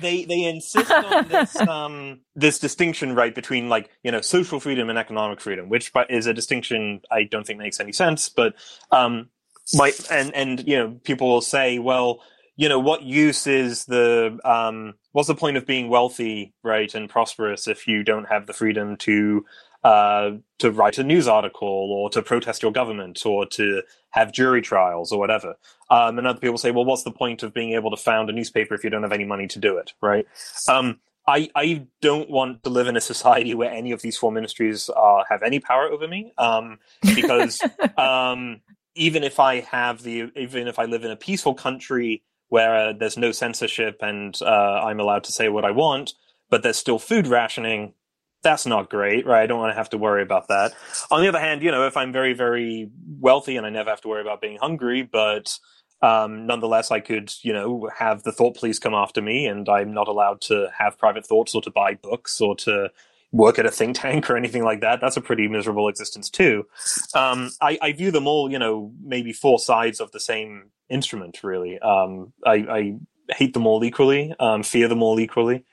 They they insist on this um, this distinction right between like you know social freedom and economic freedom, which is a distinction I don't think makes any sense. But um, my and and you know people will say, well, you know, what use is the um, what's the point of being wealthy, right, and prosperous if you don't have the freedom to uh, to write a news article or to protest your government or to have jury trials or whatever. Um, and other people say, well, what's the point of being able to found a newspaper if you don't have any money to do it, right? Um, I, I don't want to live in a society where any of these four ministries uh, have any power over me, um, because um, even if I have the, even if I live in a peaceful country where uh, there's no censorship and uh, I'm allowed to say what I want, but there's still food rationing. That's not great, right? I don't want to have to worry about that. On the other hand, you know, if I'm very, very wealthy and I never have to worry about being hungry, but um, nonetheless, I could, you know, have the thought police come after me, and I'm not allowed to have private thoughts or to buy books or to work at a think tank or anything like that. That's a pretty miserable existence too. Um, I, I, view them all, you know, maybe four sides of the same instrument. Really, um, I, I, hate them all equally, um, fear them all equally.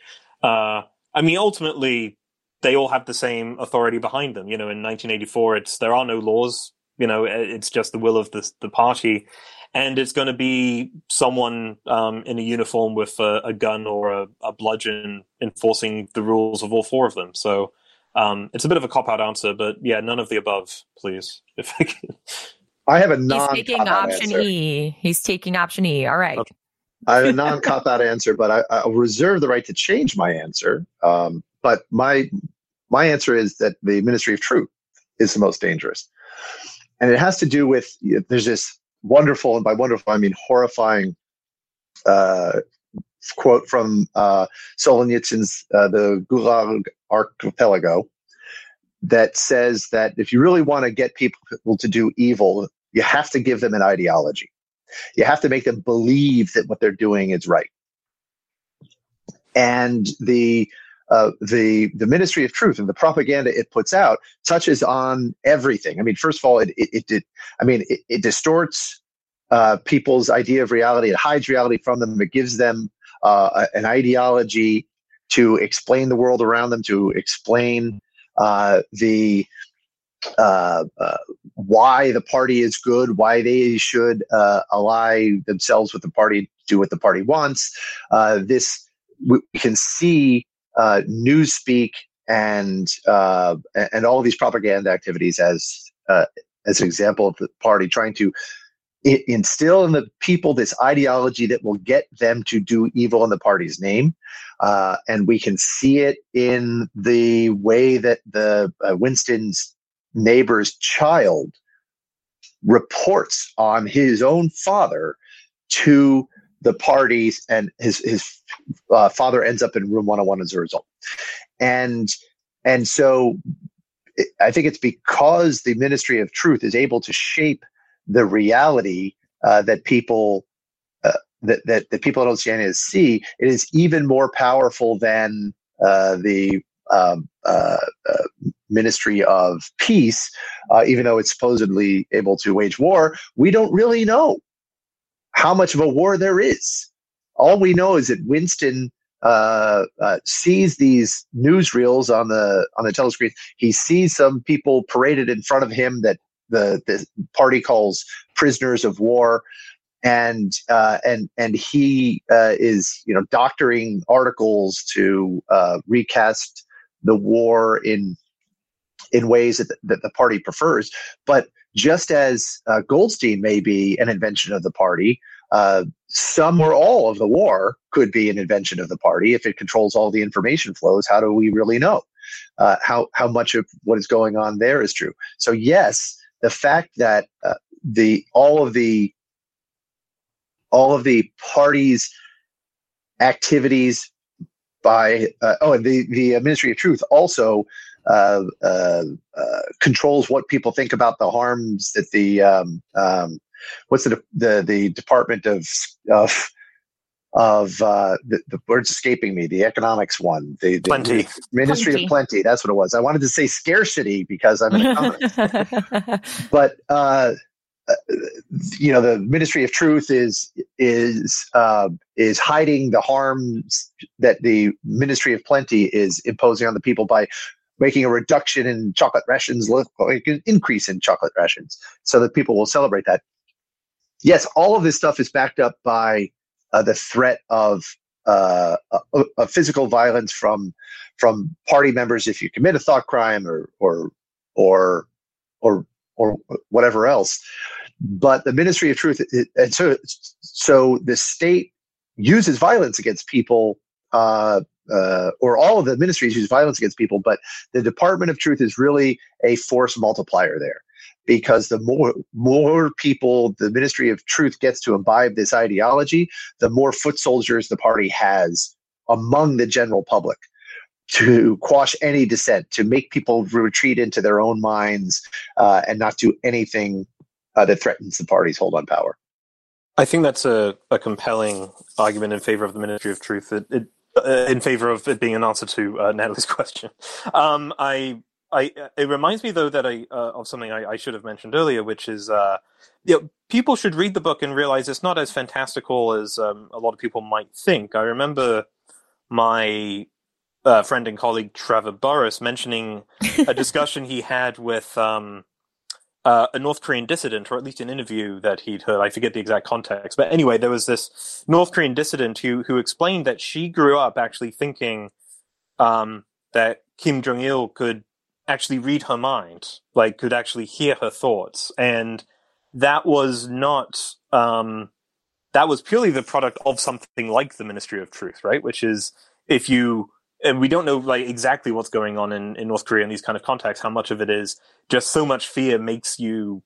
Uh, I mean, ultimately, they all have the same authority behind them. You know, in 1984, it's there are no laws. You know, it's just the will of the the party, and it's going to be someone um, in a uniform with a, a gun or a, a, bludgeon enforcing the rules of all four of them. So um, it's a bit of a cop out answer, but yeah, none of the above, please. If I can.
I have a non.
He's taking option answer. E. He's taking option E. All right. Okay.
I have a non cop out answer, but I, will reserve the right to change my answer. Um, but my my answer is that the Ministry of Truth is the most dangerous, and it has to do with there's this wonderful, and by wonderful I mean horrifying, uh, quote from uh, Solzhenitsyn's uh, "The Gulag Archipelago." That says that if you really want to get people to do evil, you have to give them an ideology. You have to make them believe that what they're doing is right. And the uh, the the Ministry of Truth and the propaganda it puts out touches on everything. I mean, first of all, it it, it I mean, it, it distorts uh, people's idea of reality. It hides reality from them. It gives them uh, an ideology to explain the world around them, to explain uh, the uh, uh, why the party is good, why they should ally themselves with the party, do what the party wants. This we can see uh, newspeak and uh, and all these propaganda activities as as an example of the party trying to instill in the people this ideology that will get them to do evil in the party's name. Uh, and we can see it in the way that the uh, Winston's neighbor's child reports on his own father to the parties and his his uh, father ends up in room 101 as a result. And and so i think it's because the ministry of truth is able to shape the reality uh, that people uh, that, that the people in Oceania see it is even more powerful than uh, the um, uh, uh, ministry of peace, even though it's supposedly able to wage war, we don't really know how much of a war there is. All we know is that Winston uh, uh, sees these newsreels on the on the telescreen. He sees some people paraded in front of him that the the party calls prisoners of war, and uh, and and he uh, is you know doctoring articles to uh, recast the war in in ways that the, that the party prefers. But just as uh, Goldstein may be an invention of the party, uh, some or all of the war could be an invention of the party if it controls all the information flows. How do we really know uh, how how much of what is going on there is true? So yes, the fact that uh, the all of the all of the parties activities by uh, oh and the the Ministry of Truth also uh, uh, uh, controls what people think about the harms that the um, um, what's the the the Department of of of uh, the, the words escaping me the economics one the, the
plenty.
Ministry
plenty.
of plenty that's what it was. I wanted to say scarcity because i'm an economist. But uh, uh, you know the ministry of truth is is uh, is hiding the harms that the ministry of plenty is imposing on the people by making a reduction in chocolate rations, like an increase in chocolate rations, so that people will celebrate that. Yes, all of this stuff is backed up by uh, the threat of uh, physical violence from from party members if you commit a thought crime or or or or or whatever else. But the Ministry of Truth, and so so the state uses violence against people uh, uh, or all of the ministries use violence against people, but the Department of Truth is really a force multiplier there because the more more people the Ministry of Truth gets to imbibe this ideology, the more foot soldiers the party has among the general public to quash any dissent, to make people retreat into their own minds uh, and not do anything uh, that threatens the party's hold on power.
I think that's a, a compelling argument in favor of the Ministry of Truth. It, it uh, in favor of it being an answer to uh, Natalie's question. Um, I, I, it reminds me though that I uh, of something I, I, should have mentioned earlier, which is, uh, you know, people should read the book and realize it's not as fantastical as um, a lot of people might think. I remember my uh, friend and colleague Trevor Burrus mentioning a discussion he had with um, uh, a North Korean dissident, or at least an interview that he'd heard. I forget the exact context, but anyway, there was this North Korean dissident who who explained that she grew up actually thinking um, that Kim Jong Il could actually read her mind, like could actually hear her thoughts, and that was not um, that was purely the product of something like the Ministry of Truth, right? Which is if you and we don't know like exactly what's going on in, in North Korea in these kind of contexts, how much of it is just so much fear makes you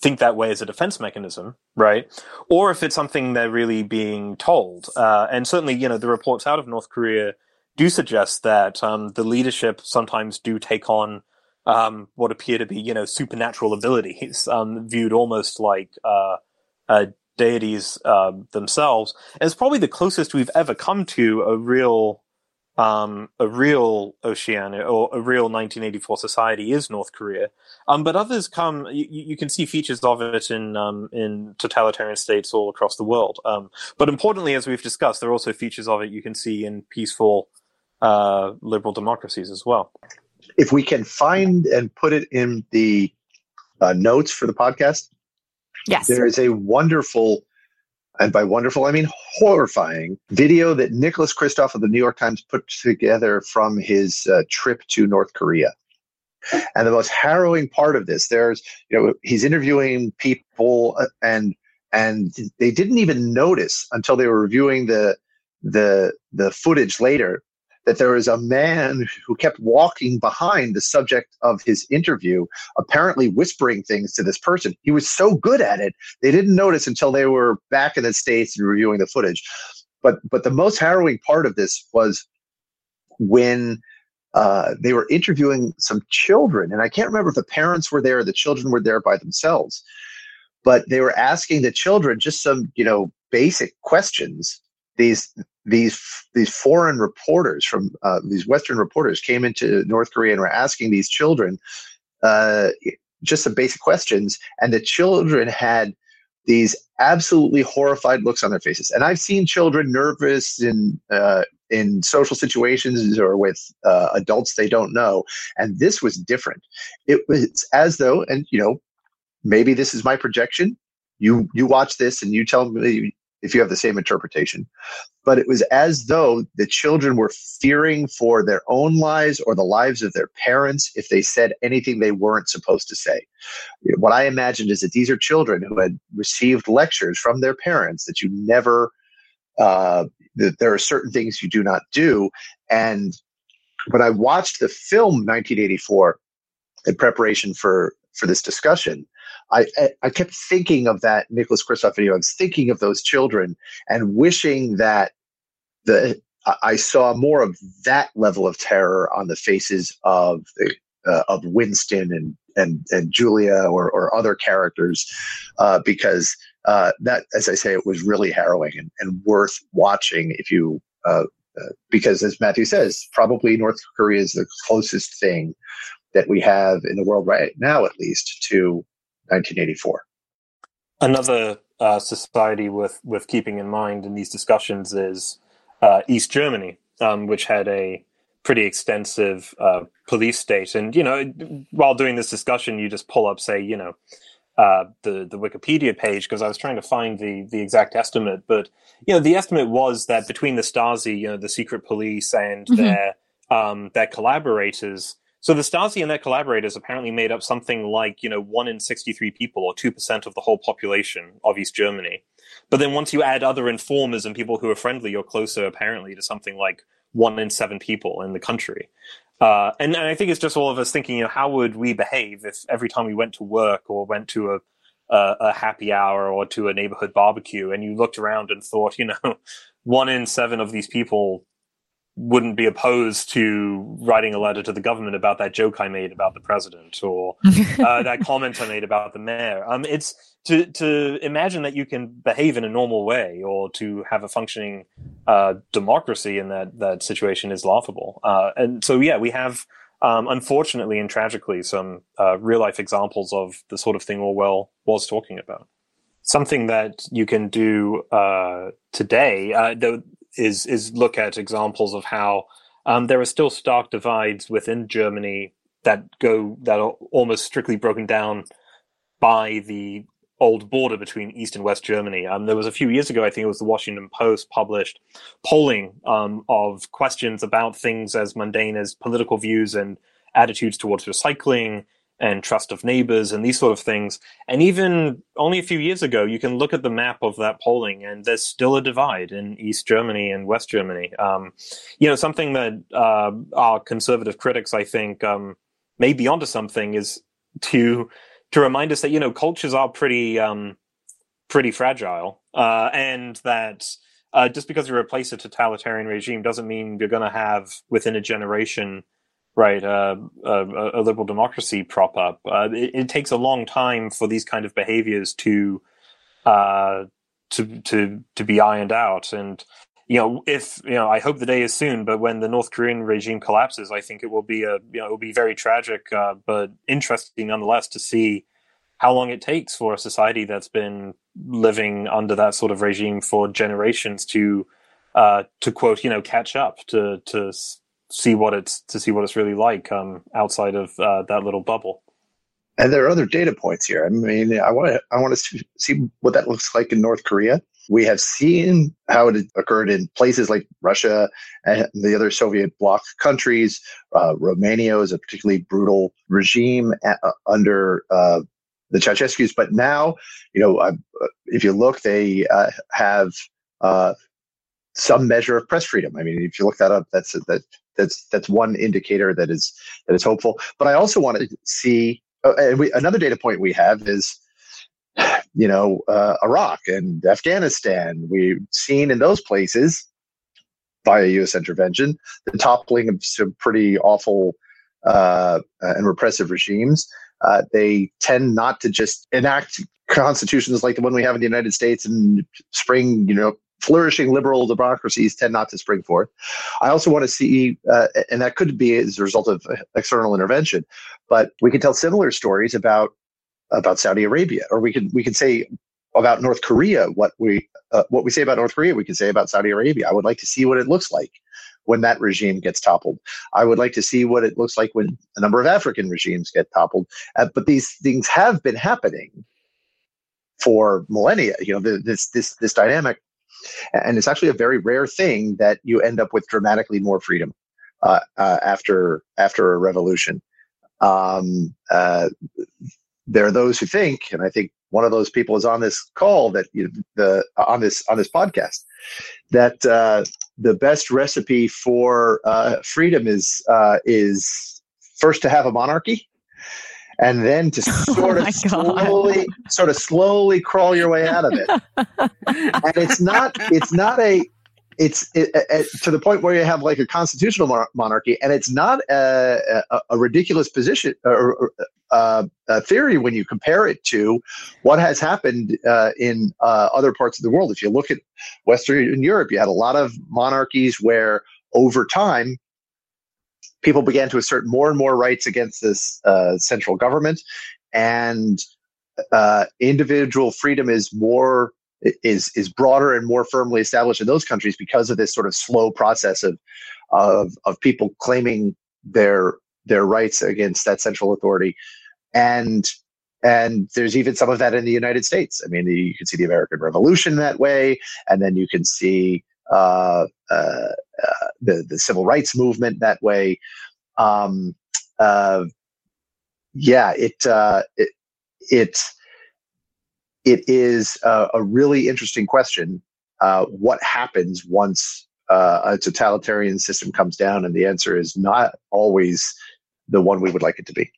think that way as a defense mechanism, right? Or if it's something they're really being told. Uh, and certainly, you know, the reports out of North Korea do suggest that um, the leadership sometimes do take on um, what appear to be, you know, supernatural abilities, um, viewed almost like uh, uh, deities um, themselves. And it's probably the closest we've ever come to a real um, a real Oceania or a real 1984 society is North Korea. Um, but others come, you, you, can see features of it in, um, in totalitarian states all across the world. Um, but importantly, as we've discussed, there are also features of it you can see in peaceful uh, liberal democracies as well.
If we can find and put it in the uh, notes for the podcast,
yes,
there is a wonderful and by wonderful I mean horrifying video that Nicholas Kristof of the New York Times put together from his uh, trip to North Korea. And the most harrowing part of this, there's you know he's interviewing people uh, and and they didn't even notice until they were reviewing the the the footage later that there was a man who kept walking behind the subject of his interview, apparently whispering things to this person. He was so good at it, they didn't notice until they were back in the States and reviewing the footage. But but the most harrowing part of this was when uh, they were interviewing some children, and I can't remember if the parents were there, the children were there by themselves, but they were asking the children just some, you know, basic questions. These these these foreign reporters from uh, these Western reporters came into North Korea and were asking these children uh, just some basic questions, and the children had these absolutely horrified looks on their faces. And I've seen children nervous in uh, in social situations or with uh, adults they don't know, and this was different. It was as though, and you know, maybe this is my projection. You you watch this and you tell me if you have the same interpretation. But it was as though the children were fearing for their own lives or the lives of their parents if they said anything they weren't supposed to say. What I imagined is that these are children who had received lectures from their parents that you never, uh, that there are certain things you do not do. And when I watched the film 1984 in preparation for for this discussion, I, I kept thinking of that Nicholas Kristof video. I was thinking of those children and wishing that the I saw more of that level of terror on the faces of the uh, of Winston and and and Julia or or other characters, uh, because uh, that, as I say, it was really harrowing and, and worth watching if you. Uh, uh, because as Matthew says, probably North Korea is the closest thing that we have in the world right now, at least, to 1984.
Another uh, society with with keeping in mind in these discussions is uh, East Germany, um, which had a pretty extensive uh, police state. And you know, while doing this discussion, you just pull up, say, you know, uh, the the Wikipedia page because I was trying to find the the exact estimate, but you know, the estimate was that between the Stasi, you know, the secret police, and mm-hmm. their um, their collaborators, so the Stasi and their collaborators apparently made up something like, you know, one in 63 people or 2% of the whole population of East Germany. But then once you add other informers and people who are friendly, you're closer apparently to something like one in seven people in the country. Uh, and, and, I think it's just all of us thinking, you know, how would we behave if every time we went to work or went to a, a, a happy hour or to a neighborhood barbecue and you looked around and thought, you know, one in seven of these people wouldn't be opposed to writing a letter to the government about that joke I made about the president or uh, that comment I made about the mayor. Um, it's to to imagine that you can behave in a normal way or to have a functioning uh, democracy in that that situation is laughable. Uh, and so, yeah, we have. Um, unfortunately and tragically, some uh, real life examples of the sort of thing Orwell was talking about something that you can do uh, today. Uh, is is look at examples of how um, there are still stark divides within Germany that go that are almost strictly broken down by the old border between East and West Germany. Um, there was a few years ago, I think it was the Washington Post published polling um, of questions about things as mundane as political views and attitudes towards recycling and trust of neighbors and these sort of things. And even only a few years ago, you can look at the map of that polling, and there's still a divide in East Germany and West Germany. Um, you know, something that uh, our conservative critics, I think, um, may be onto something is to to remind us that you know cultures are pretty um, pretty fragile, uh, and that. Uh, just because you replace a totalitarian regime doesn't mean you're going to have within a generation right uh, a, a, liberal democracy prop up. Uh, it, it, takes a long time for these kind of behaviors to uh, to to to be ironed out. And you know, if you know, I hope the day is soon. But when the North Korean regime collapses, I think it will be a you know it will be very tragic, uh, but interesting nonetheless to see how long it takes for a society that's been living under that sort of regime for generations to uh, to quote you know catch up to to see what it's to see what it's really like um, outside of uh, that little bubble.
And there are other data points here. I mean, I want to I want to see what that looks like in North Korea. We have seen how it occurred in places like Russia and the other Soviet bloc countries. Uh, Romania is a particularly brutal regime uh, under uh, the Ceausescu's. But now, you know, uh, if you look, they uh, have uh, some measure of press freedom. I mean, if you look that up, that's that that's that's one indicator that is that is hopeful. But I also want to see uh, and we, another data point we have is you know uh, Iraq and Afghanistan. We've seen in those places via U.S. intervention the toppling of some pretty awful uh, and repressive regimes. Uh, they tend not to just enact constitutions like the one we have in the United States and spring, you know, flourishing liberal democracies tend not to spring forth. I also want to see, uh, and that could be as a result of external intervention, but we can tell similar stories about about Saudi Arabia, or we could we could say about North Korea what we uh, what we say about North Korea we can say about Saudi Arabia. I would like to see what it looks like when that regime gets toppled. I would like to see what it looks like when a number of African regimes get toppled. Uh, but these things have been happening for millennia. You know, this this this dynamic and it's actually a very rare thing that you end up with dramatically more freedom uh, uh, after after a revolution. Um, uh, there are those who think, and I think one of those people is on this call that you know, the on this on this podcast that uh, the best recipe for uh, freedom is uh, is first to have a monarchy and then to sort oh of slowly sort of slowly crawl your way out of it and it's not it's not a it's it, it, to the point where you have like a constitutional monarchy, and it's not a, a, a ridiculous position or uh, a theory when you compare it to what has happened uh, in uh, other parts of the world. If you look at Western Europe, you had a lot of monarchies where over time people began to assert more and more rights against this uh, central government, and uh, individual freedom is more is is broader and more firmly established in those countries because of this sort of slow process of of of people claiming their their rights against that central authority, and and there's even some of that in the United States. I mean, you can see the American Revolution that way, and then you can see uh, uh, uh, the the civil rights movement that way. Um, uh, yeah, it, it it it is a, a really interesting question. What happens once a totalitarian system comes down? And the answer is not always the one we would like it to be.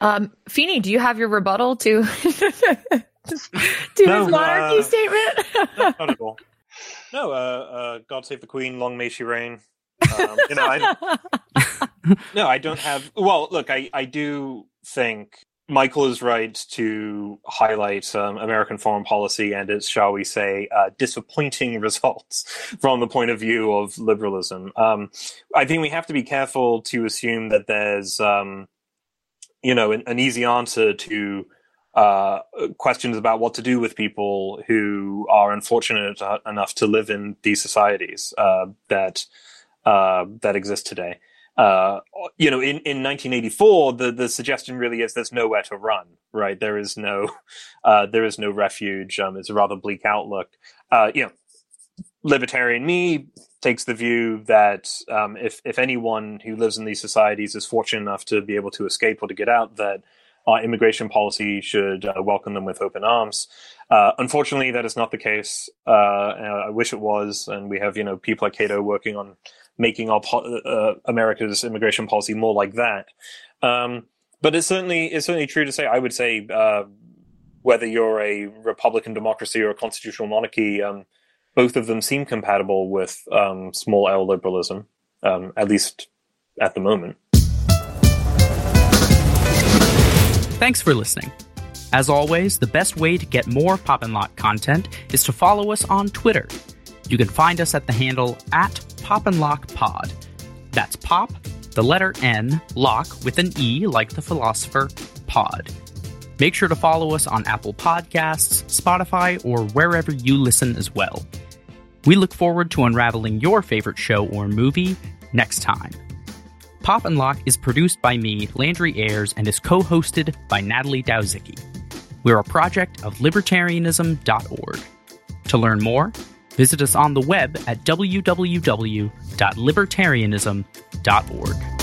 Um, Feeney, do you have your rebuttal to to no, his monarchy uh, statement?
not at all. No, uh, uh, God save the Queen, long may she reign. Um, you know, I, no, I don't have. Well, look, I, I do think Michael is right to highlight um, American foreign policy and its, shall we say, uh, disappointing results from the point of view of liberalism. Um, I think we have to be careful to assume that there's, um, you know, an, an, easy answer to uh, questions about what to do with people who are unfortunate enough to live in these societies uh, that uh, that exist today. Uh, you know, in, in 1984, the, the suggestion really is there's nowhere to run, right? There is no, uh, there is no refuge. Um, it's a rather bleak outlook. Uh, you know, libertarian me takes the view that um, if if anyone who lives in these societies is fortunate enough to be able to escape or to get out, that our immigration policy should uh, welcome them with open arms. Uh, unfortunately, that is not the case. Uh, I wish it was, and we have you know people like Cato working on making our po- uh, America's immigration policy more like that. Um, but it's certainly it's certainly true to say. I would say uh, whether you're a Republican democracy or a constitutional monarchy, um, both of them seem compatible with um, small L liberalism, um, at least at the moment.
Thanks for listening. As always, the best way to get more Pop and Locke content is to follow us on Twitter. You can find us at the handle at Pop and Locke Pod. That's Pop, the letter N, Lock with an E like the philosopher, Pod. Make sure to follow us on Apple Podcasts, Spotify, or wherever you listen as well. We look forward to unraveling your favorite show or movie next time. Pop and Locke is produced by me, Landry Ayres, and is co hosted by Natalie Dowzicki. We're a project of libertarianism.org. To learn more, visit us on the web at www.libertarianism.org.